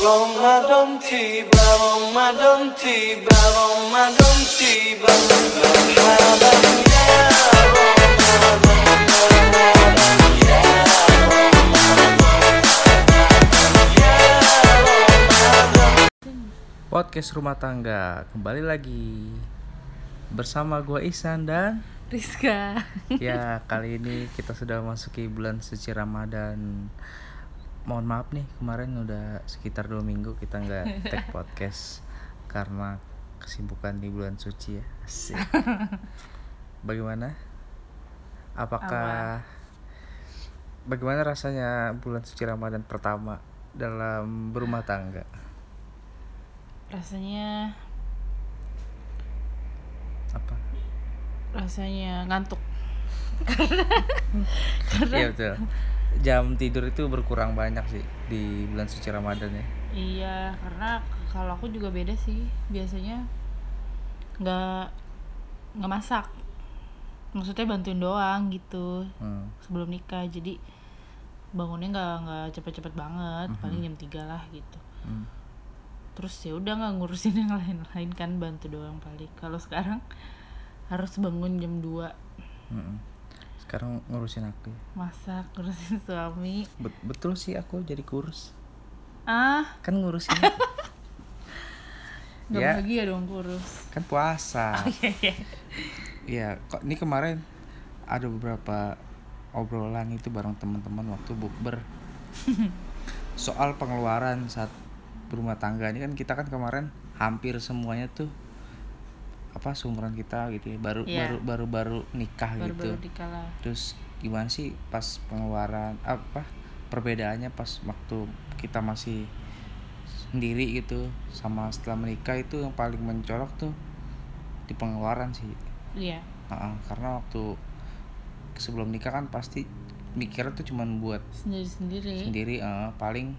Ramadan tiba, Ramadan tiba, Ramadan tiba. Marhaban ya Ramadan, marhaban Podcast Rumah Tangga kembali lagi bersama gue Ihsan dan Rizka ya kali ini kita sudah masuki bulan suci Ramadan. Mohon maaf nih kemarin udah sekitar dua minggu kita nggak tag podcast karena kesibukan di bulan suci ya. Asik. Bagaimana? Apakah bagaimana rasanya bulan suci Ramadan pertama dalam berumah tangga? rasanya Apa? rasanya ngantuk Iya betul. Jam tidur itu berkurang banyak sih di bulan suci Ramadan ya. iya karena kalau aku juga beda sih biasanya nggak nggak masak maksudnya bantuin doang gitu Hmm. sebelum nikah jadi bangunnya nggak nggak cepet-cepet banget paling jam 3 lah gitu Hmm. terus ya udah nggak ngurusin yang lain-lain kan bantu doang paling kalau sekarang harus bangun jam 2 Mm-mm. Sekarang ngurusin aku. ya. masak ngurusin suami Bet- betul sih aku jadi kurus. ah Kan ngurusin nggak Ya. bahagia dong kurus kan puasa. Iya, iya. Iya, kok ini kemarin ada beberapa obrolan itu bareng teman-teman waktu bukber soal pengeluaran saat berumah tangga ini kan kita kan kemarin hampir semuanya tuh apa seumuran kita gitu ya baru Iya. baru baru baru nikah gitu. baru-baru dikala terus gimana sih pas pengeluaran apa perbedaannya pas waktu kita masih sendiri gitu sama setelah menikah itu yang paling mencolok tuh di pengeluaran sih. Iya. Heeh, karena waktu sebelum nikah kan pasti mikirnya tuh cuman buat sendiri sendiri sendiri eh, paling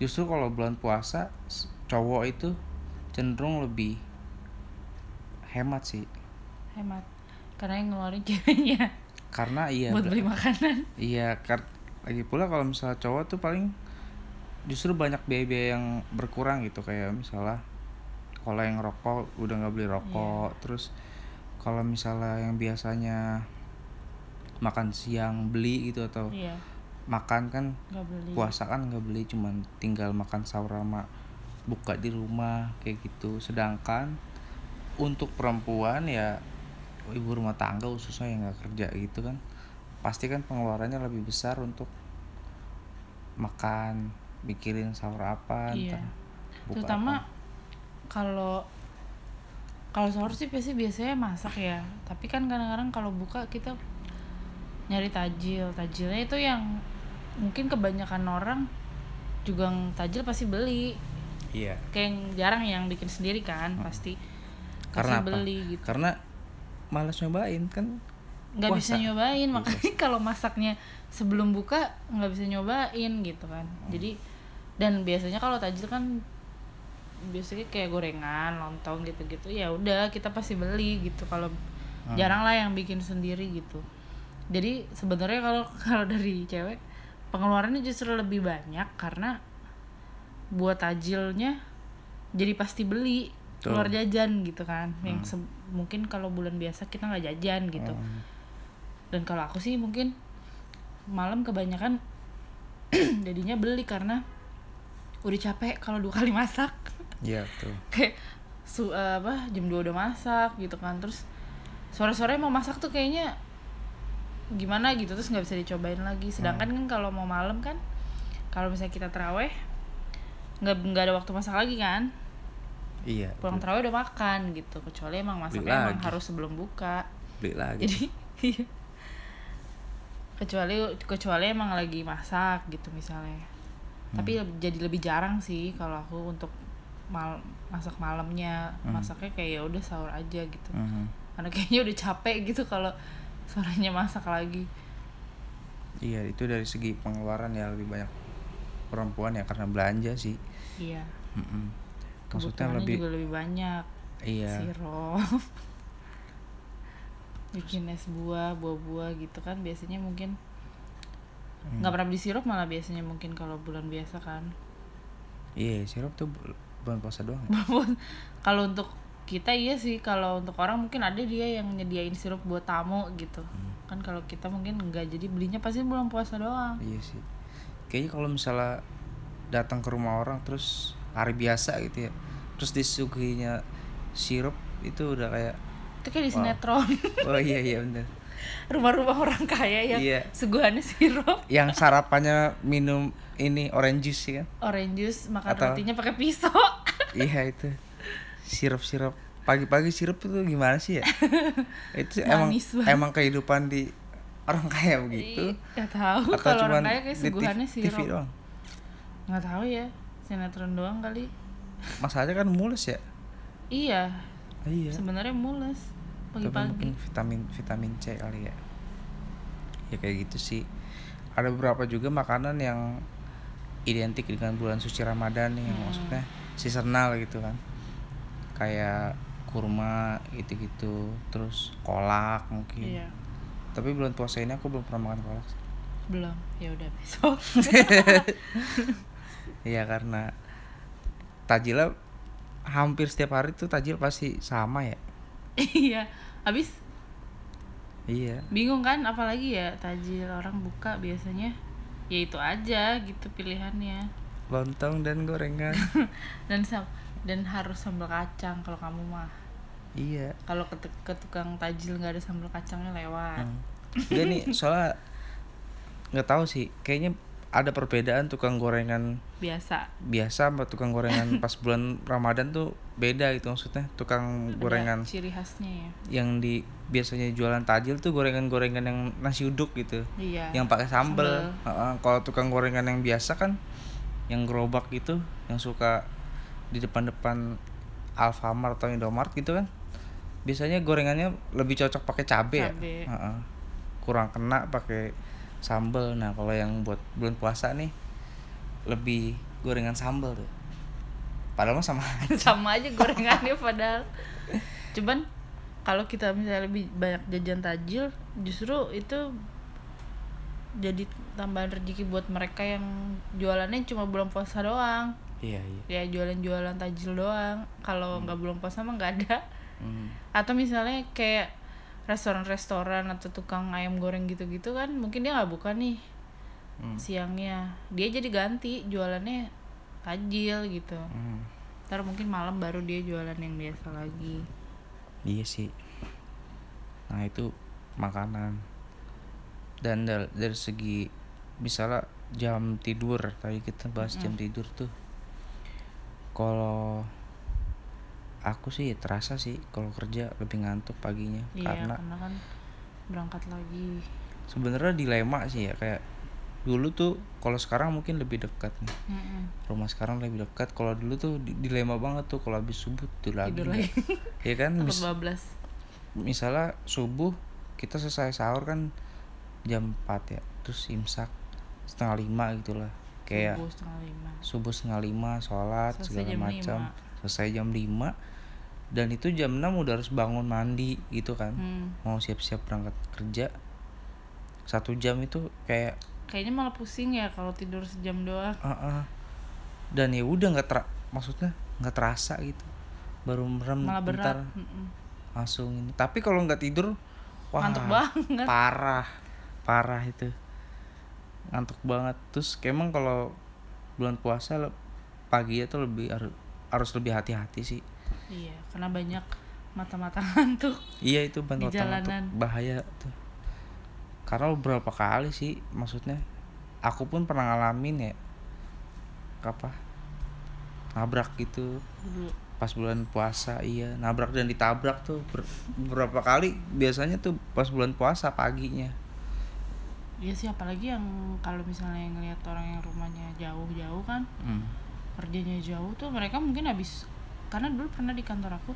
justru kalau bulan puasa cowok itu cenderung lebih hemat sih. Hemat. Karena yang ngeluarin ceweknya. Karena iya buat beli makanan. Iya, kar lagi pula kalau misalnya cowok tuh paling justru banyak biaya-biaya yang berkurang gitu. Kayak misalnya kalau yang rokok udah nggak beli rokok, terus kalau misalnya yang biasanya makan siang beli gitu atau iya. makan kan beli. puasa kan nggak beli cuman tinggal makan sahur sama buka di rumah kayak gitu. Sedangkan untuk perempuan ya ibu rumah tangga khususnya yang nggak kerja gitu kan pasti kan pengeluarannya lebih besar untuk makan mikirin sahur apa Iya. terutama kalau kalau sahur sih pasti biasanya masak ya. Tapi kan kadang-kadang kalau buka kita nyari tajil. Tajilnya itu yang mungkin kebanyakan orang juga tajil pasti beli. Iya. Kayak yang jarang yang bikin sendiri kan pasti karena apa? beli gitu. Karena malas nyobain kan? Nggak bisa nyobain makanya kalau masaknya sebelum buka nggak bisa nyobain gitu kan. Hmm. jadi dan biasanya kalau tajil kan biasanya kayak gorengan lontong gitu-gitu ya udah kita pasti beli gitu. Kalau Hmm. jarang lah yang bikin sendiri gitu. Jadi sebenarnya kalau kalau dari cewek pengeluarannya justru lebih banyak karena buat tajilnya jadi pasti beli Betul. keluar jajan gitu kan yang se- mungkin kalau bulan biasa kita nggak jajan gitu. Hmm. dan kalau aku sih mungkin malam kebanyakan jadinya beli karena udah capek kalau dua kali masak. Iya tuh kayak su eh, apa jam 2 udah masak gitu kan terus sore-sore mau masak tuh kayaknya gimana gitu terus nggak bisa dicobain lagi. Sedangkan kan kalau mau malam kan kalau misalnya kita teraweh nggak nggak ada waktu masak lagi kan iya pulang teraweh udah makan gitu kecuali emang masaknya emang harus sebelum buka beli lagi jadi iya. kecuali kecuali emang lagi masak gitu misalnya tapi Hmm. leb- jadi lebih jarang sih kalau aku untuk mal masak malamnya Hmm. masaknya kayak ya udah sahur aja gitu Mhm. karena kayaknya udah capek gitu kalau sorenya masak lagi Iya itu dari segi pengeluaran ya lebih banyak perempuan ya karena belanja sih. iya Mm-mm. Maksudnya lebih juga lebih banyak. Iya. Sirup. Bikin es buah buah-buah gitu kan biasanya mungkin. Hmm. nggak pernah beli sirup malah biasanya mungkin kalau bulan biasa kan. Iya sirup tuh bul- bulan puasa doang ya? kalau untuk kita iya sih kalau untuk orang mungkin ada dia yang nyediain sirup buat tamu gitu. Hmm. kan kalau kita mungkin enggak jadi belinya pasti bulan puasa doang. Iya sih. Kayaknya kalau misalnya datang ke rumah orang terus hari biasa gitu ya. Terus disuguhinya sirup itu udah kayak itu kayak di Wow. sinetron. Oh iya iya bener. Rumah-rumah orang kaya yang Iya. suguhannya sirup. Yang sarapannya minum ini orange juice ya kan orange juice makan Atau- rotinya pakai pisau. Iya itu. Sirup-sirup. Pagi-pagi sirup itu gimana sih ya? Itu emang banget. emang kehidupan di orang kaya begitu. Nggak tahu kalau orang kaya kayak suguhannya TV, TV sirup. doang? Nggak tahu ya sinetron doang kali. Masalahnya kan mulus ya? Iya. Iya. Sebenarnya mules Tapi pagi-pagi. mungkin vitamin vitamin C kali ya. Ya kayak gitu sih. Ada beberapa juga makanan yang identik dengan bulan suci Ramadan nih yang Hmm. maksudnya seasonal gitu kan. Kayak kurma gitu-gitu terus kolak mungkin. Iya. Tapi bulan puasa ini aku belum pernah makan kolak belum. Ya udah besok Iya karena tajilnya hampir setiap hari tuh tajil pasti sama ya. Iya habis? Iya. Bingung kan apalagi ya tajil orang buka biasanya. Ya itu aja gitu pilihannya. Lontong dan gorengan. Dan sam dan harus sambal kacang kalau kamu mah. Iya. Kalau ke, ke tukang tajil nggak ada sambal kacangnya lewat. Hmm. Enggak nih soalnya nggak tahu sih kayaknya ada perbedaan tukang gorengan biasa. biasa sama tukang gorengan pas bulan Ramadan tuh beda gitu maksudnya tukang Ada gorengan ciri khasnya ya. yang di biasanya jualan tajil tuh gorengan-gorengan yang nasi uduk gitu. Iya. Yang pakai sambel, Sambel. Heeh, kalau tukang gorengan yang biasa kan yang gerobak gitu yang suka di depan-depan Alfamart atau Indomart gitu kan biasanya gorengannya lebih cocok pakai cabe ya? Kurang kena pakai sambel. Nah kalau yang buat bulan puasa nih lebih gorengan sambel tuh. Padahal mah sama aja. sama aja gorengannya padahal. Cuman kalau kita misalnya lebih banyak jajan tajil justru itu jadi tambahan rezeki buat mereka yang jualannya cuma bulan puasa doang. Iya iya. Ya jualan-jualan tajil doang. Kalau nggak bulan puasa mah nggak ada. Hmm. atau misalnya kayak restoran-restoran atau tukang ayam goreng gitu-gitu kan mungkin dia nggak buka nih Hmm. siangnya dia jadi ganti jualannya tajil gitu Hmm. ntar mungkin malam baru dia jualan yang biasa lagi Iya sih. Nah itu makanan. Dan dari, dari segi misalnya jam tidur tadi kita bahas jam tidur tuh. Kalau aku sih terasa sih kalau kerja lebih ngantuk paginya iya karena karena kan berangkat lagi. Sebenarnya dilema sih ya kayak dulu tuh kalau sekarang mungkin lebih dekat nih. Mm-mm. rumah sekarang lebih dekat kalau dulu tuh di- dilema banget tuh kalau habis subuh tuh lagi tidur nggak- lagi. Ya kan? Mis- misalnya subuh kita selesai sahur kan jam 4 ya terus imsak setengah lima gitulah. Kayak subuh setengah lima. subuh setengah lima sholat Selesai segala macam. Selesai jam 5 dan itu jam 6 udah harus bangun mandi gitu kan. Hmm. mau siap-siap berangkat kerja satu jam itu kayak kayaknya malah pusing ya kalau tidur sejam doang. Ah ah. dan ya udah nggak ter maksudnya nggak terasa gitu. Baru merem malah bentar berat langsung ini. Tapi kalau nggak tidur wah ngantuk banget. parah parah itu. Ngantuk banget. Terus kayak emang kalau bulan puasa pagi itu lebih harus lebih hati-hati sih. Iya karena banyak mata-mata ngantuk iya itu Di bantu jalanan. bahaya tuh. Karena beberapa kali sih maksudnya aku pun pernah ngalamin ya apa nabrak gitu. Dulu. Pas bulan puasa iya nabrak dan ditabrak tuh ber- beberapa kali biasanya tuh pas bulan puasa paginya. Iya sih apalagi yang kalau misalnya ngelihat orang yang rumahnya jauh-jauh kan hmm. Kerjanya jauh tuh mereka mungkin habis karena dulu pernah di kantor aku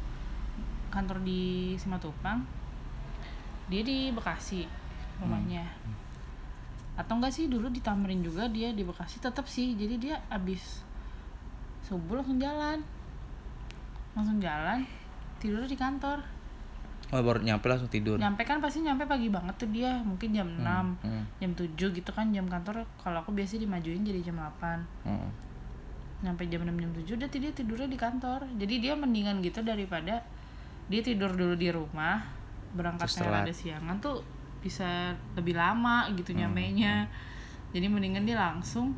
kantor di Simatupang dia di Bekasi rumahnya. Atau enggak sih dulu di Tamrin juga dia di Bekasi tetap sih jadi dia habis subuh langsung jalan. Langsung jalan tidur di kantor. Oh baru nyampe langsung tidur? Nyampe kan pasti nyampe pagi banget tuh dia mungkin jam 6 hmm. jam 7 gitu kan jam kantor. Kalau aku biasanya dimajuin jadi jam 8 Hmm. Nyampe jam 6 jam 7 udah dia tidurnya di kantor. Jadi dia mendingan gitu daripada dia tidur dulu di rumah berangkat Terus telat. ada siangan tuh bisa lebih lama gitu Hmm, nyampainya jadi mendingan dia langsung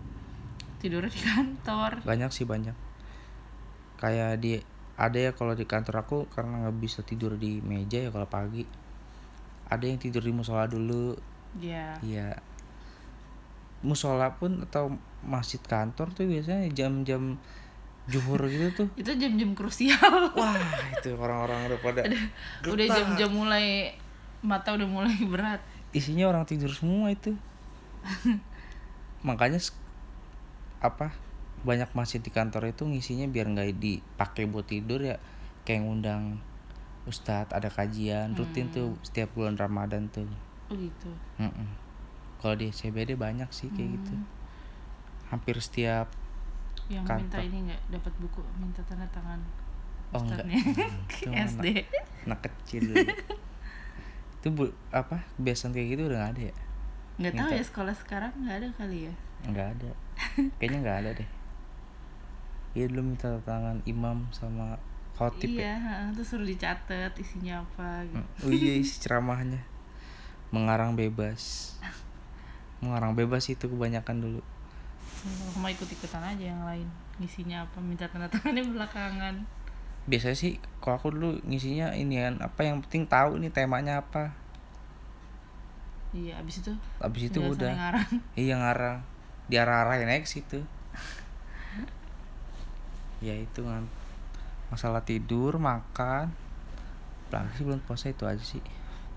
tidurnya di kantor. Banyak sih banyak. Kayak di ada ya kalau di kantor aku karena nggak bisa tidur di meja ya kalau pagi. Ada yang tidur di musola dulu. Ya iya. Musola pun atau masjid kantor tuh biasanya jam-jam juhur gitu tuh. Itu jam-jam krusial. Wah itu orang-orang udah pada udah getar. jam-jam mulai mata udah mulai berat. Isinya orang tidur semua itu. Makanya apa banyak masjid di kantor itu ngisinya biar nggak dipakai buat tidur ya. Kayak ngundang ustadz ada kajian rutin tuh setiap bulan ramadan tuh. Oh gitu. Mm-mm. kalau di CBD banyak sih kayak gitu hampir setiap yang minta Kantor. ini nggak? Dapat buku minta tanda tangan Oh, enggak. Mah SD. anak kecil. Itu bu, apa kebiasaan kayak gitu udah nggak ada ya? Nggak tahu Minta. ya sekolah sekarang nggak ada kali ya? Nggak ada. Kayaknya nggak ada deh. Iya dulu minta tangan imam sama khotib ya. Iya heeh, terus suruh dicatat isinya apa gitu. Oh iya isi ceramahnya. Mengarang bebas. Mengarang bebas itu kebanyakan dulu Aku mau ikut ikutan aja yang lain. Ngisinya apa minta tanda tangannya belakangan. Biasanya sih kalau aku dulu ngisinya ini kan Apa yang penting tahu nih temanya apa. Iya abis itu Habis itu udah. ngarang. Iya ngarang. Diarah-arahin aja ke situ. Ya itu kan. Masalah tidur, makan. Apalagi sih bulan puasa itu aja sih.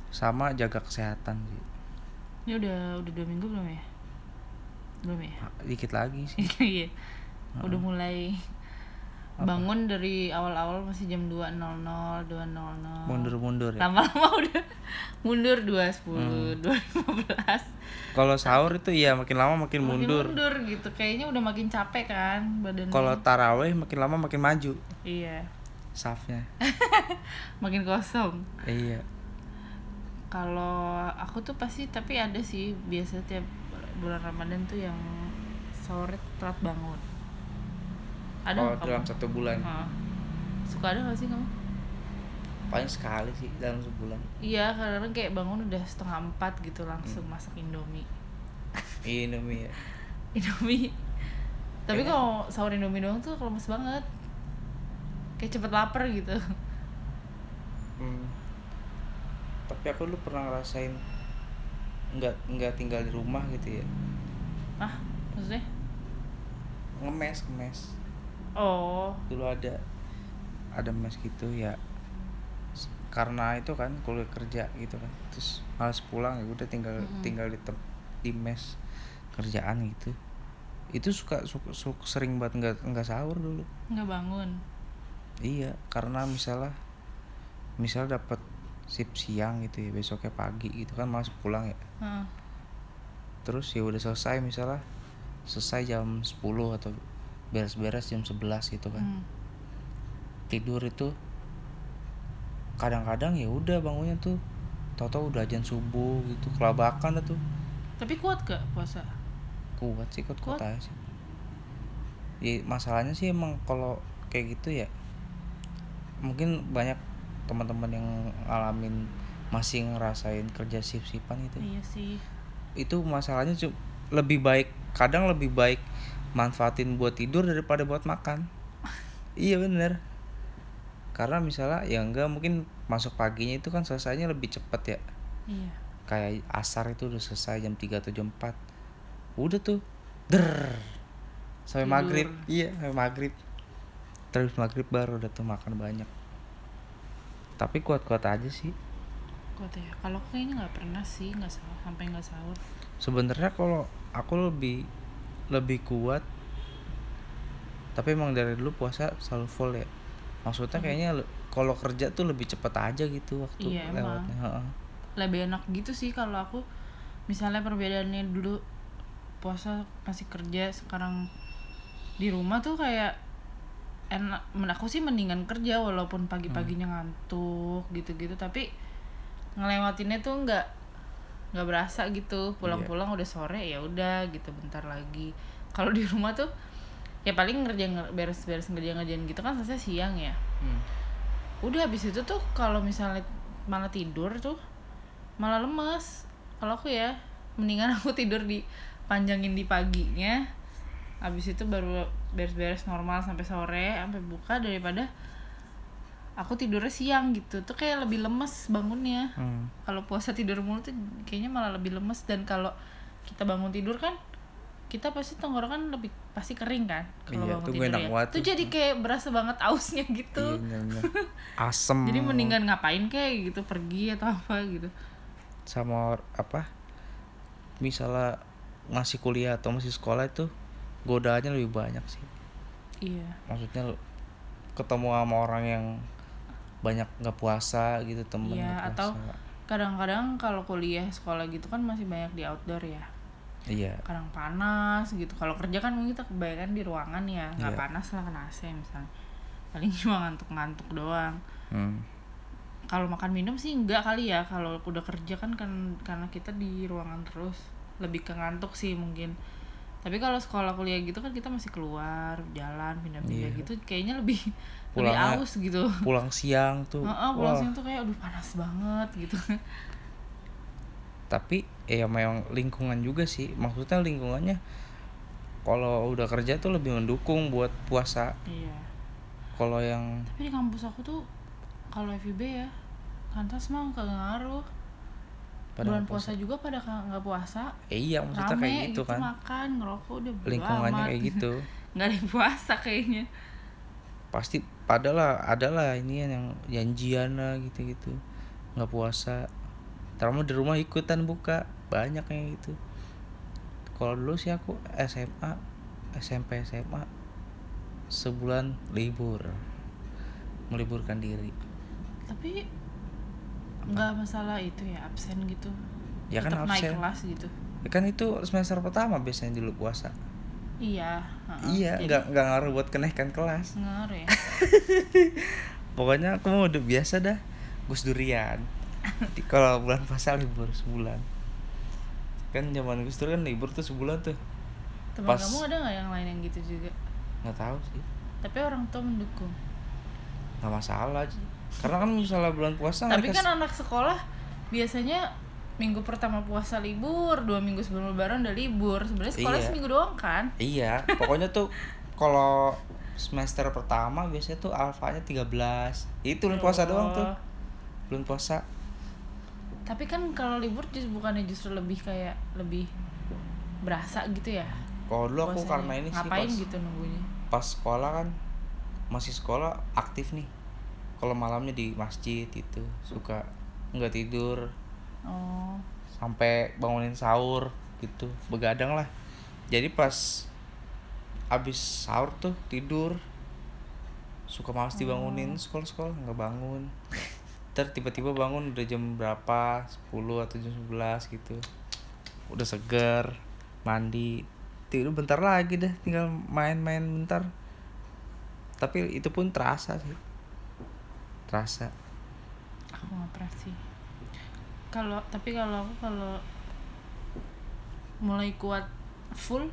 Sama jaga kesehatan sih. Ini udah udah dua minggu belum ya belum ya? Dikit lagi sih. Iya. Udah mulai bangun dari awal-awal masih jam 2.00 2.00 Mundur-mundur ya? Lama-lama udah mundur 2.10 2.15 Kalau sahur itu iya makin lama makin Makin mundur. mundur gitu. Kayaknya udah makin capek kan badannya. Kalau taraweh makin lama makin maju. Iya. Safnya. makin kosong. Iya. kalau aku tuh pasti tapi ada sih biasa tiap bulan Ramadan tuh yang sore telat bangun ada Oh, dalam kamu? satu bulan. Heeh. suka ada gak sih kamu Paling sekali sih dalam sebulan. iya kadang-kadang kayak bangun udah setengah empat gitu langsung masak indomie Indomie ya. indomie tapi kalau sahur indomie doang tuh lemes banget kayak cepet lapar gitu Hmm. Tapi aku dulu pernah ngerasain nggak nggak tinggal di rumah gitu ya. ah maksudnya Ngemes, ngemes. oh Dulu ada ada mes gitu ya. Karena itu kan kuliah kerja gitu kan. Terus malas pulang ya udah tinggal tinggal di tem- di mes kerjaan gitu. Itu suka suka, suka sering banget nggak nggak sahur dulu. nggak bangun Iya, karena misalnya misal dapat shift siang gitu ya, besoknya pagi gitu kan malas pulang ya. Heeh. Terus ya udah selesai misalnya selesai jam 10 atau beres-beres jam 11 gitu kan. Hmm. Tidur itu kadang-kadang ya udah bangunnya tuh tahu-tahu udah ajan subuh gitu, kelabakan tuh. tapi kuat gak puasa Kuat sih kuat kuat Kuat. aja sih. Ya, masalahnya sih emang kalau kayak gitu ya mungkin banyak teman-teman yang ngalamin masih ngerasain kerja shift-shiftan gitu. iya sih. Itu masalahnya lebih baik kadang lebih baik manfaatin buat tidur daripada buat makan. Iya bener. Karena misalnya ya enggak mungkin masuk paginya itu kan selesainya lebih cepet ya. Iya. Kayak asar itu udah selesai jam 3 atau jam 4 udah tuh der. Sampai Tidur. maghrib. Iya sampai maghrib. Terus maghrib baru udah tuh makan banyak tapi kuat-kuat aja sih. Kuat ya. Kalau aku kayaknya nggak pernah sih nggak sahur sampai nggak sahur. Sebenarnya kalau aku lebih lebih kuat tapi emang dari dulu puasa selalu full ya. Maksudnya kayaknya le- kalau kerja tuh lebih cepet aja gitu waktu Iya, emang. lewatnya Heeh. lebih enak gitu sih kalau aku. Misalnya perbedaannya dulu puasa masih kerja sekarang di rumah tuh kayak enak men aku sih mendingan kerja walaupun pagi-paginya ngantuk gitu-gitu tapi ngelewatinnya tuh nggak nggak berasa gitu. Pulang-pulang udah sore ya udah gitu bentar lagi. Kalau di rumah tuh ya paling ngerjain beres-beres ngerjain-ngerjain gitu kan selesai siang ya. Hmm. udah habis itu tuh kalau misalnya malah tidur tuh malah lemes. Kalau aku ya mendingan aku tidur di panjangin di paginya. Habis itu baru beres-beres normal sampai sore sampai buka daripada aku tidurnya siang gitu. Tuh kayak lebih lemes bangunnya. Hmm. kalau puasa tidur mulu tuh kayaknya malah lebih lemes. Dan kalau kita bangun tidur kan kita pasti tenggorokan lebih pasti kering kan kalau Iya, bangun tidur enak ya. tuh jadi kayak berasa banget ausnya gitu. Iya, asem. Jadi mendingan ngapain kayak gitu pergi atau apa gitu. Sama apa? Misalnya masih kuliah atau masih sekolah itu godaannya lebih banyak sih. Iya. Maksudnya ketemu sama orang yang banyak nggak puasa gitu temen Iya, nggak atau- puasa. kadang-kadang kalau kuliah sekolah gitu kan masih banyak di outdoor ya. Iya. Kadang panas gitu. Kalau kerja kan mungkin kita kebanyakan di ruangan ya nggak Iya. panas lah kena AC misalnya. Paling cuma ngantuk-ngantuk doang. Hmm. kalau makan minum sih enggak kali ya. Kalau udah kerja kan kan karena kita di ruangan terus. Lebih ke ngantuk sih mungkin tapi kalau sekolah kuliah gitu kan kita masih keluar jalan pindah-pindah Iya. gitu kayaknya lebih lebih Pulangnya- aus gitu. pulang siang tuh. Heeh, pulang wah. siang tuh kayak aduh panas banget gitu. Tapi ya memang lingkungan juga sih. Maksudnya lingkungannya kalau udah kerja tuh lebih mendukung buat puasa. Iya. Kalau yang tapi di kampus aku tuh kalau FIB ya kantas mah kagak ngaruh pada bulan nggak puasa. juga pada nggak puasa. Eh, iya maksudnya rame kayak gitu, kan. makan ngerokok udah lingkungannya amat. kayak gitu. Nggak ada puasa kayaknya. Pasti padalah adalah ini yang janjian lah gitu gitu nggak puasa. Terutama di rumah ikutan buka. Banyak yang gitu. Kalau dulu sih aku SMA SMP SMA sebulan libur. Meliburkan diri. Tapi nggak masalah itu ya absen gitu. Ya kan Tetap naik absen. kelas gitu. Ya kan itu semester pertama biasanya dulu puasa. Iya heeh. iya nggak nggak ngaruh buat kenaikan kelas. Ngaruh ya? Pokoknya aku mau udah biasa dah Gus Durian. Kalau bulan puasa libur sebulan. Kan zaman Gus Dur kan libur tuh sebulan tuh. Teman Pas- kamu ada nggak yang lain yang gitu juga? Nggak tahu sih. Tapi orang tua mendukung. Nggak masalah sih karena kan misalnya bulan puasa tapi kan anak sekolah biasanya minggu pertama puasa libur dua minggu sebelum lebaran udah libur. Sebenarnya sekolah Iya. seminggu doang kan? Iya pokoknya tuh kalau semester pertama biasanya tuh alfanya 13 itu bulan puasa doang tuh. Oh. bulan puasa. Tapi kan kalau libur justru bukannya justru lebih kayak lebih berasa gitu ya? Kalau dulu aku puasanya? karena ini sih ngapain pas, gitu nunggunya? pas sekolah kan masih sekolah aktif nih kalau malamnya di masjid itu suka nggak tidur. Oh. Sampai bangunin sahur gitu begadang lah. Jadi pas abis sahur tuh tidur suka males dibangunin sekolah-sekolah nggak bangun. Ntar tiba-tiba bangun udah jam berapa 10 atau jam 11 gitu. Udah seger mandi. Tidur bentar lagi dah tinggal main-main bentar. Tapi itu pun terasa sih terasa. Aku nggak pernah sih. Kalau tapi kalau aku kalau mulai kuat full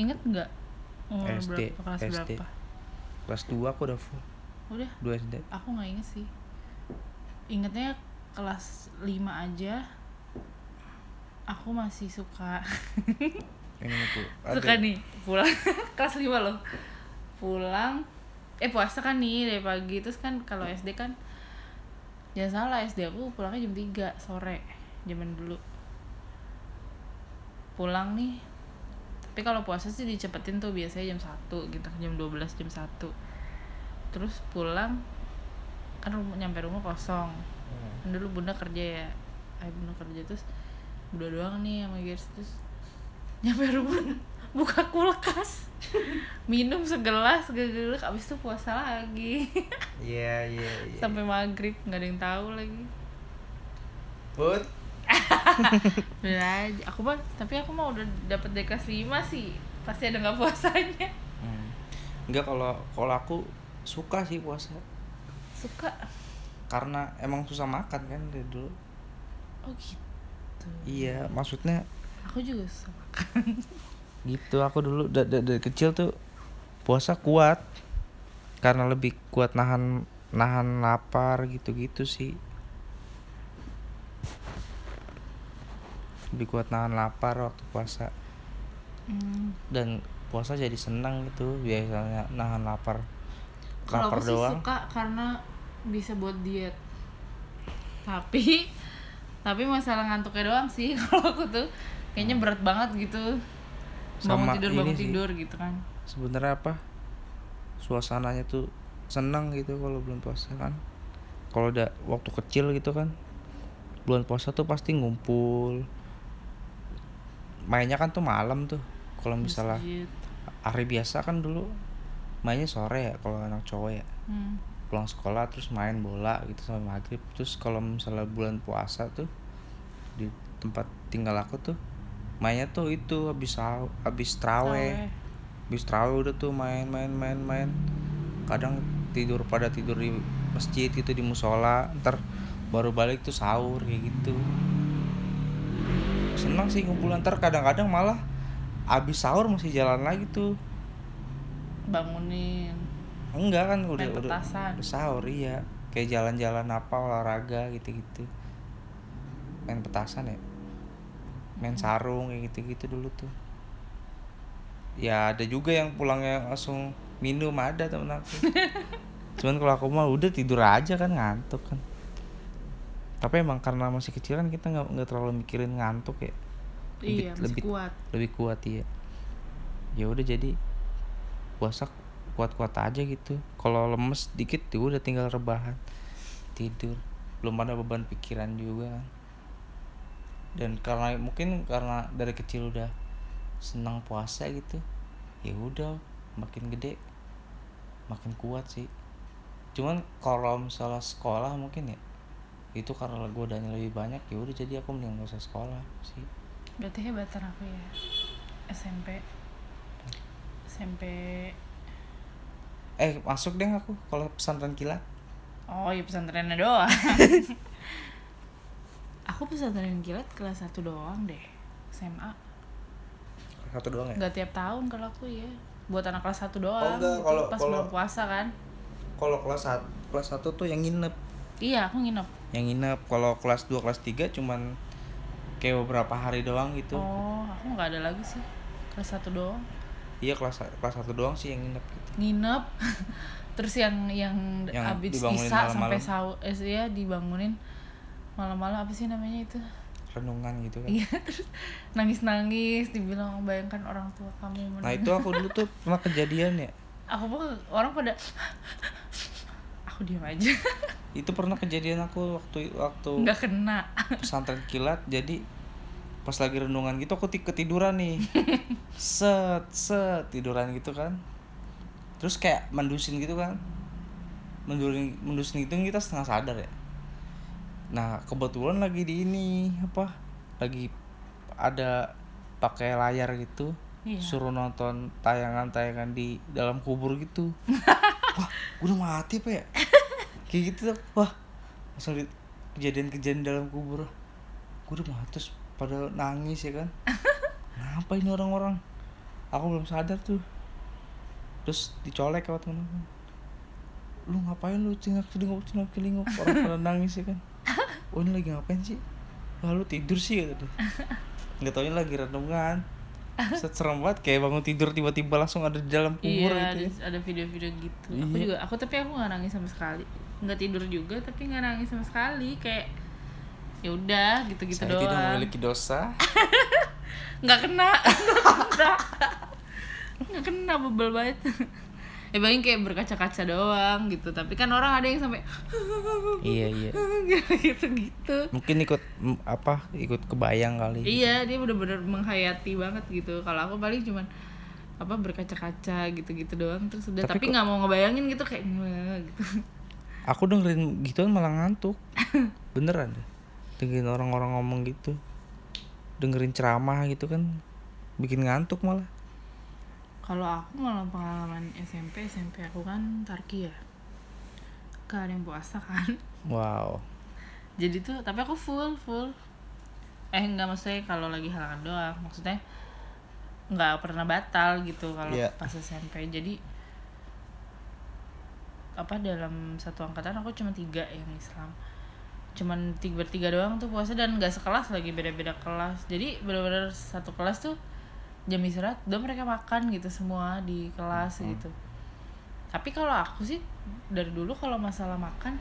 inget nggak umur SD, berapa? Kelas SD. berapa? Kelas 2 aku udah full. Udah? 2 SD aku nggak inget sih. Ingetnya kelas 5 aja. Aku masih suka. Ini suka nih pulang. Kelas 5 loh. Pulang eh puasa kan nih dari pagi. Terus kan kalau SD kan jangan salah SD aku pulangnya jam 3 sore zaman dulu. Pulang nih tapi kalau puasa sih dicepetin tuh biasanya jam 1 gitu jam 12 jam 1 terus pulang kan rumah, nyampe rumah kosong. Kan dulu bunda kerja ya ayah bunda kerja. Terus bunda doang nih sama Gers terus nyampe rumah buka kulkas minum segelas gegelek abis itu puasa lagi. Iya iya iya. sampai maghrib nggak ada yang tahu lagi. Put. Bener aja. Aku mah tapi aku mau udah dapet dari kelas 5 sih. Pasti ada nggak puasanya. Hmm. Enggak kalau kalau aku suka sih puasa. Suka? Karena emang susah makan kan dari dulu. oh gitu. Iya, maksudnya aku juga suka gitu aku dulu da- da- dari kecil tuh puasa kuat karena lebih kuat nahan nahan lapar gitu-gitu sih lebih kuat nahan lapar waktu puasa Hmm. dan puasa jadi senang gitu biasanya nahan lapar Kalau aku sih doang suka karena bisa buat diet. Tapi tapi masalah ngantuknya doang sih kalau aku tuh kayaknya berat banget gitu. Bangun Sama tidur ini bangun sih. tidur gitu kan. sebenarnya apa suasananya tuh senang gitu kalau bulan puasa kan kalau udah waktu kecil gitu kan bulan puasa tuh pasti ngumpul mainnya kan tuh malam tuh kalau misalnya Masjid. hari biasa kan dulu mainnya sore ya kalau anak cowok ya Hmm. pulang sekolah terus main bola gitu sampai maghrib terus kalau misalnya bulan puasa tuh di tempat tinggal aku tuh mainnya tuh itu habis habis traweh habis traweh udah tuh main main main main. Kadang tidur pada tidur di masjid gitu di musola ntar baru balik tuh sahur kayak gitu. Senang sih ngumpul ntar kadang-kadang malah habis sahur masih jalan lagi tuh. Bangunin. enggak kan udah udah, petasan. udah sahur iya. Kayak jalan-jalan apa olahraga gitu-gitu. Main petasan ya main sarung kayak gitu-gitu dulu tuh. Ya ada juga yang pulangnya langsung minum ada temen aku. Cuman kalau aku mah udah tidur aja kan ngantuk kan. Tapi emang karena masih kecil kan kita nggak nggak terlalu mikirin ngantuk ya. Lebih- iya, masih lebih- kuat. lebih kuat iya. Ya udah jadi puasa kuat-kuat aja gitu. Kalau lemes dikit ya udah tinggal rebahan tidur. Belum ada beban pikiran juga kan dan karena mungkin karena dari kecil udah senang puasa gitu ya udah makin gede makin kuat sih cuman kalau misalnya sekolah mungkin ya itu karena godanya lebih banyak ya udah jadi aku mending gak usah sekolah sih Berarti hebatan aku ya. SMP. SMP. eh masuk deh aku kalau pesantren kilat Oh, ya pesantrennya doang. aku pesantren kilat kelas 1 doang deh. SMA. satu doang ya Nggak tiap tahun kalau aku ya. Buat anak kelas 1 doang. Oh, enggak, kalau- pas kalau- belum puasa kan. kalau kelas satu kelas satu tuh yang nginep Iya, aku nginep. yang nginep kalau kelas 2 kelas 3 cuman kayak beberapa hari doang gitu Oh, aku nggak ada lagi sih. Kelas 1 doang. iya kelas kelas satu doang sih yang nginep gitu Nginep. Terus yang yang, Yang abis isa sampai sahur eh ya dibangunin malam-malam apa sih namanya itu? renungan gitu kan. Iya, terus nangis-nangis dibilang bayangkan orang tua kamu nah meninggal." itu aku dulu tuh pernah kejadian ya. Aku pun orang pada aku diam aja. Itu pernah kejadian aku waktu waktu nggak kena. pesantren kilat jadi pas lagi renungan gitu aku ti- ketiduran nih. Set set tiduran gitu kan. Terus kayak mendusin gitu kan. Mendusin mendusin itu kita setengah sadar ya nah kebetulan lagi di ini apa lagi ada pakai layar gitu Iya. suruh nonton tayangan-tayangan di dalam kubur gitu. Wah gue udah mati apa ya? Kayak gitu tuh wah langsung di- kejadian-kejadian dalam kubur. Gue udah mati terus pada nangis ya kan? Kenapa ini orang-orang? Aku belum sadar tuh. Terus dicolek sama temen aku lu ngapain lu cingak celinguk cingak celinguk orang pada nangis ya kan oh ini lagi ngapain sih? Lalu tidur sih gitu nggak taunya lagi renungan. Set serem banget kayak bangun tidur tiba-tiba langsung ada di dalam kubur iya gitu ada, ya. ada video-video gitu. Aku Iya. juga aku tapi aku nggak nangis sama sekali. Nggak tidur juga tapi nggak nangis sama sekali. Kayak ya udah gitu-gitu Saya tidak doang memiliki dosa. nggak kena. Nggak kena bebel banget ya paling kayak berkaca-kaca doang gitu tapi kan orang ada yang sampai iya iya. gitu gitu Mungkin ikut apa? Ikut kebayang kali. iya dia bener-bener menghayati banget gitu kalau aku paling cuman apa berkaca-kaca gitu-gitu doang terus udah Tapi nggak mau ngebayangin gitu kayak gitu Aku dengerin gituan malah ngantuk. Beneran deh. Dengerin orang-orang ngomong gitu. Dengerin ceramah gitu kan bikin ngantuk malah. Kalau aku malah pengalaman SMP SMP aku kan tarki ya. Gak ada yang puasa kan. Wow. jadi tuh tapi aku full full. Eh nggak maksudnya kalau lagi halangan doang. Maksudnya nggak pernah batal gitu kalau Iya. pas SMP jadi apa dalam satu angkatan aku cuma tiga yang Islam. Cuman tiga bertiga doang tuh puasa dan nggak sekelas lagi beda-beda kelas. Jadi benar-benar satu kelas tuh jam istirahat udah mereka makan gitu semua di kelas Hmm. gitu. Tapi kalau aku sih dari dulu kalau masalah makan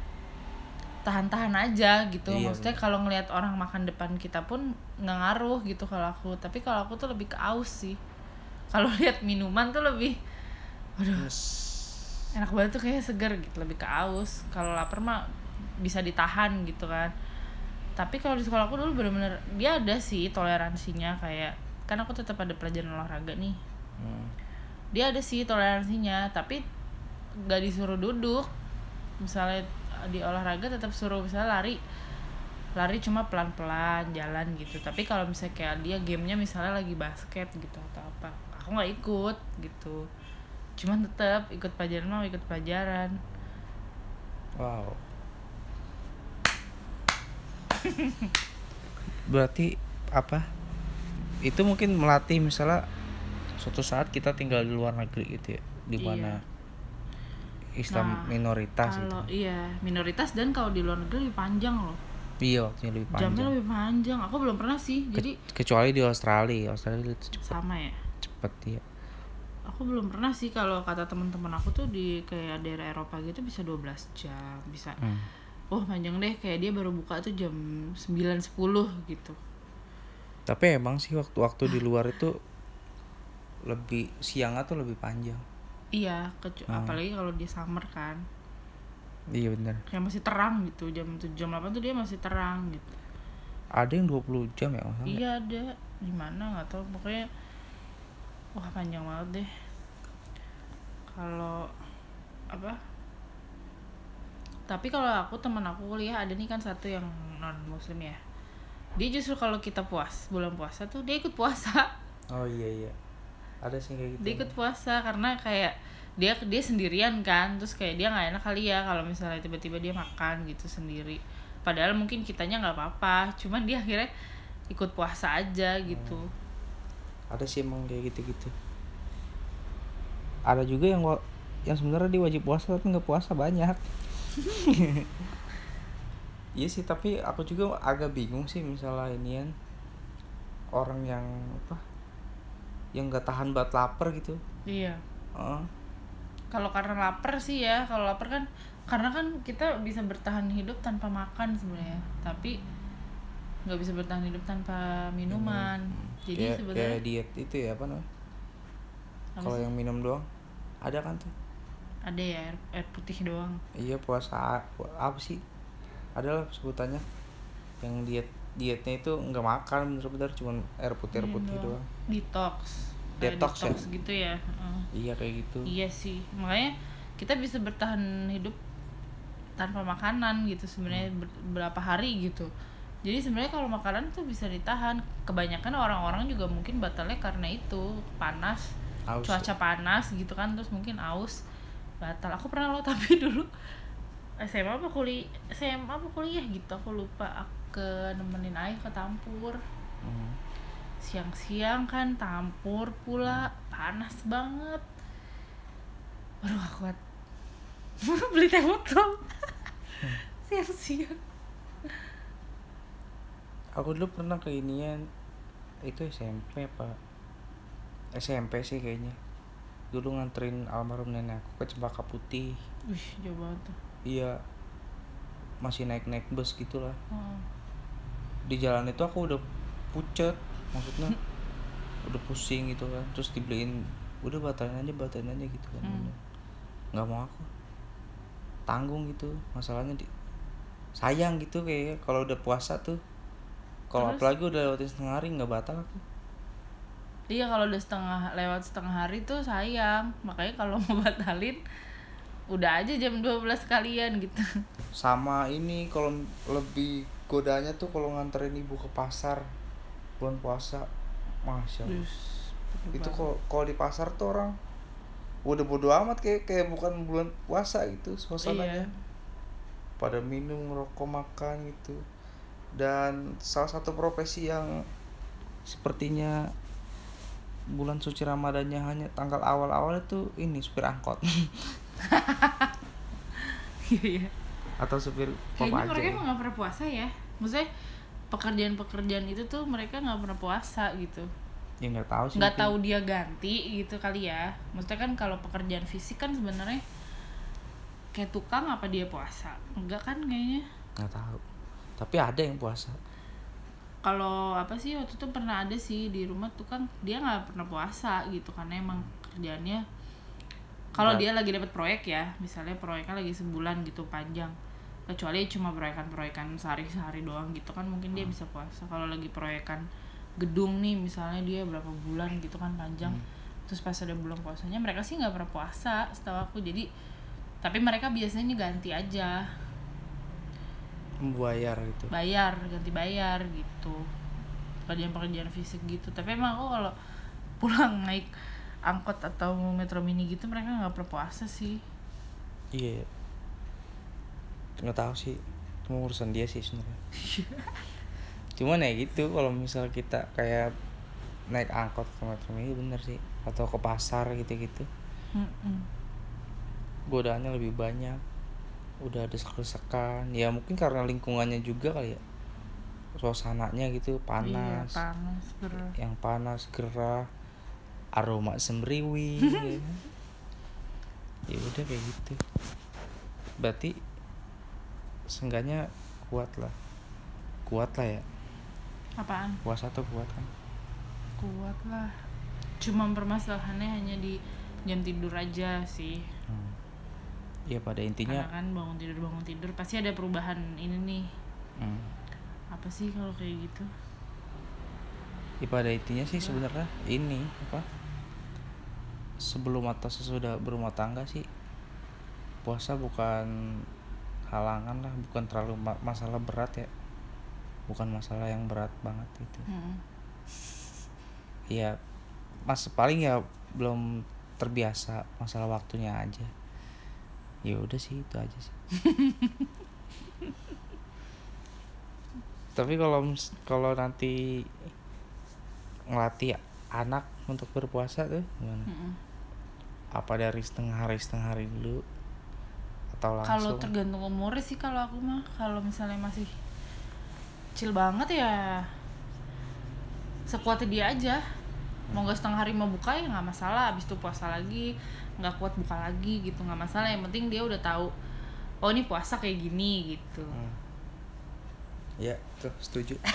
tahan-tahan aja gitu. Iya, maksudnya kalau ngelihat orang makan depan kita pun nggak ngaruh gitu kalau aku. Tapi kalau aku tuh lebih ke aus sih. Kalau lihat minuman tuh lebih waduh enak banget tuh kayaknya seger gitu lebih ke aus. Kalau lapar mah bisa ditahan gitu kan. Tapi kalau di sekolah aku dulu bener-bener dia ada sih toleransinya kayak kan aku tetap ada pelajaran olahraga nih Hmm. dia ada sih toleransinya tapi nggak disuruh duduk misalnya di olahraga tetap suruh misalnya lari lari cuma pelan-pelan jalan gitu tapi kalau misalnya kayak dia gamenya misalnya lagi basket gitu atau apa aku nggak ikut gitu cuman tetap ikut pelajaran mau ikut pelajaran Wow. Berarti apa? Itu mungkin melatih misalnya suatu saat kita tinggal di luar negeri gitu ya, di Iya. mana Islam Nah, minoritas gitu. kalau iya minoritas dan kalau di luar negeri lebih panjang loh Iya, waktunya lebih jamnya panjang. lebih panjang aku belum pernah sih Ke- jadi kecuali di Australia, Australia itu cepet, sama ya cepet ya. aku belum pernah sih kalau kata teman-teman aku tuh di kayak daerah Eropa gitu bisa 12 jam bisa Hmm. oh panjang deh kayak dia baru buka tuh jam 9 10 gitu Tapi emang sih waktu-waktu di luar itu lebih siangnya tuh lebih panjang. iya kecu- Hmm. apalagi kalau di summer kan. Iya bener. Kayak masih terang gitu jam 7 jam 8 tuh dia masih terang gitu. Ada yang 20 jam ya masalah. iya ada. Di mana? Nggak tahu. Pokoknya wah panjang banget deh. Kalau apa? Tapi kalau aku teman aku kuliah ada nih kan satu yang non muslim ya dia justru kalau kita puas bulan puasa tuh dia ikut puasa. Oh iya iya. Ada sih kayak gitu. dia ikut puasa karena kayak dia dia sendirian kan terus kayak dia nggak enak kali ya kalau misalnya tiba-tiba dia makan gitu sendiri. Padahal mungkin kitanya nggak apa-apa cuman dia akhirnya ikut puasa aja gitu. Ada sih emang kayak gitu-gitu. Ada juga yang yang sebenarnya dia wajib puasa tapi nggak puasa banyak iya sih tapi aku juga agak bingung sih misalnya inian orang yang apa yang nggak tahan buat lapar gitu. Iya. Heeh. kalau karena lapar sih ya kalau lapar kan karena kan kita bisa bertahan hidup tanpa makan sebenarnya. Tapi nggak bisa bertahan hidup tanpa minuman. Jadi kayak, sebenarnya kayak diet itu ya apa namanya? Kalau yang minum doang ada kan tuh? Ada ya air, air putih doang. Iya puasa pu- apa sih adalah sebutannya. Yang diet dietnya itu nggak makan bener-bener cuman air putih air putih doang. Detox. Kayak Detox ya? gitu ya Heeh. iya kayak gitu. Iya sih. Makanya kita bisa bertahan hidup tanpa makanan gitu sebenarnya ber- berapa hari gitu. Jadi sebenarnya kalau makanan tuh bisa ditahan. Kebanyakan orang-orang juga mungkin batalnya karena itu panas Haus. cuaca panas gitu kan terus mungkin aus batal. Aku pernah loh tapi dulu SMA apa kuliah SMA apa kuliah gitu aku lupa aku ke nemenin ayah ke Tampur. Hmm. siang-siang kan Tampur pula panas banget. Baru gak kuat beli teh botol. Siang-siang. Aku dulu pernah ke inian itu SMP apa? SMP sih kayaknya. Dulu nganterin almarhum nenek aku ke Cempaka Putih. Wih jauh banget tuh iya. Masih naik naik bus gitulah. Oh. di jalan itu aku udah pucet maksudnya udah pusing gitu kan. Terus dibeliin udah batalin aja batalin aja gitu kan. Hmm. Nggak mau aku. Tanggung gitu. Masalahnya di sayang gitu kayak kalau udah puasa tuh kalau apalagi udah lewatin setengah hari nggak batal aku. Iya kalau udah setengah lewat setengah hari tuh sayang. Makanya kalau mau batalin udah aja jam 12 kalian gitu. Sama ini kalau lebih godanya tuh kalau nganterin ibu ke pasar bulan puasa. Masya Allah. Itu kalau kalau di pasar tuh orang udah bodo amat kayak kayak bukan bulan puasa gitu suasananya. Iya. pada minum rokok makan gitu. Dan salah satu profesi yang sepertinya bulan suci ramadhannya hanya tanggal awal-awal itu ini supir angkot Iya, iya. atau supir pop Kayaknya aja mereka emang gak pernah puasa ya. Maksudnya pekerjaan-pekerjaan itu tuh mereka nggak pernah puasa gitu. ya nggak tahu sih Nggak tahu dia ganti gitu kali ya. Maksudnya kan kalau pekerjaan fisik kan sebenarnya kayak tukang apa dia puasa? Enggak kan kayaknya. nggak tahu tapi ada yang puasa Kalau apa sih waktu itu pernah ada sih di rumah tuh kan dia nggak pernah puasa gitu karena emang kerjaannya kalau Berat. dia lagi dapat proyek ya misalnya proyeknya lagi sebulan gitu panjang. Kecuali cuma proyekan-proyekan sehari-sehari doang gitu kan mungkin dia bisa puasa. Kalau lagi proyekan gedung nih misalnya dia berapa bulan gitu kan panjang. Terus pas ada bulan puasanya mereka sih nggak pernah puasa setahu aku. Jadi tapi mereka biasanya ganti aja. Membayar gitu. Bayar ganti bayar gitu. Pekerjaan-pekerjaan fisik gitu. Tapi emang aku kalau pulang naik angkot atau metro mini gitu mereka nggak pernah puasa sih. Iya. Nggak tahu sih itu urusan dia sih sebenarnya. Cuman ya gitu kalau misal kita kayak naik angkot ke metro mini bener sih. Atau ke pasar gitu-gitu. Mm-mm. godaannya lebih banyak. Udah ada sekan ya mungkin karena lingkungannya juga kali ya. Suasananya gitu iya panas. panas gerah. Yang panas gerah aroma semriwi ya. ya udah kayak gitu. Berarti seenggaknya kuat lah. Kuat lah ya. Apaan? Puasa tuh kuat kan? Kuat lah. Cuma permasalahannya hanya di jam tidur aja sih. Hmm. ya pada karena intinya kan bangun tidur bangun tidur pasti ada perubahan ini nih. Hmm. apa sih kalau kayak gitu? Ya pada intinya sih sebenarnya ini apa sebelum atau sesudah berumah tangga sih puasa bukan halangan lah bukan terlalu ma- masalah berat ya. Bukan masalah yang berat banget itu Mm-mm. ya mas paling ya belum terbiasa masalah waktunya aja. Ya udah sih itu aja sih. Tapi kalau kalau nanti ngelatih anak untuk berpuasa tuh gimana? Mm-mm. Apa dari setengah hari setengah hari dulu? Atau Kalau langsung? tergantung umurnya sih kalau aku mah. Kalau misalnya masih kecil banget ya sekuatnya dia aja. Mau nggak setengah hari mau buka ya nggak masalah. Abis itu puasa lagi nggak kuat buka lagi gitu nggak masalah. Yang penting dia udah tahu oh ini puasa kayak gini gitu. Hmm. ya tuh setuju.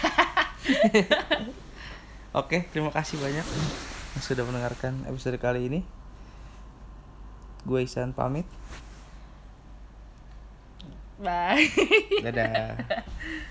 Oke terima kasih banyak yang sudah mendengarkan episode kali ini gue Isan pamit. Bye. Dadah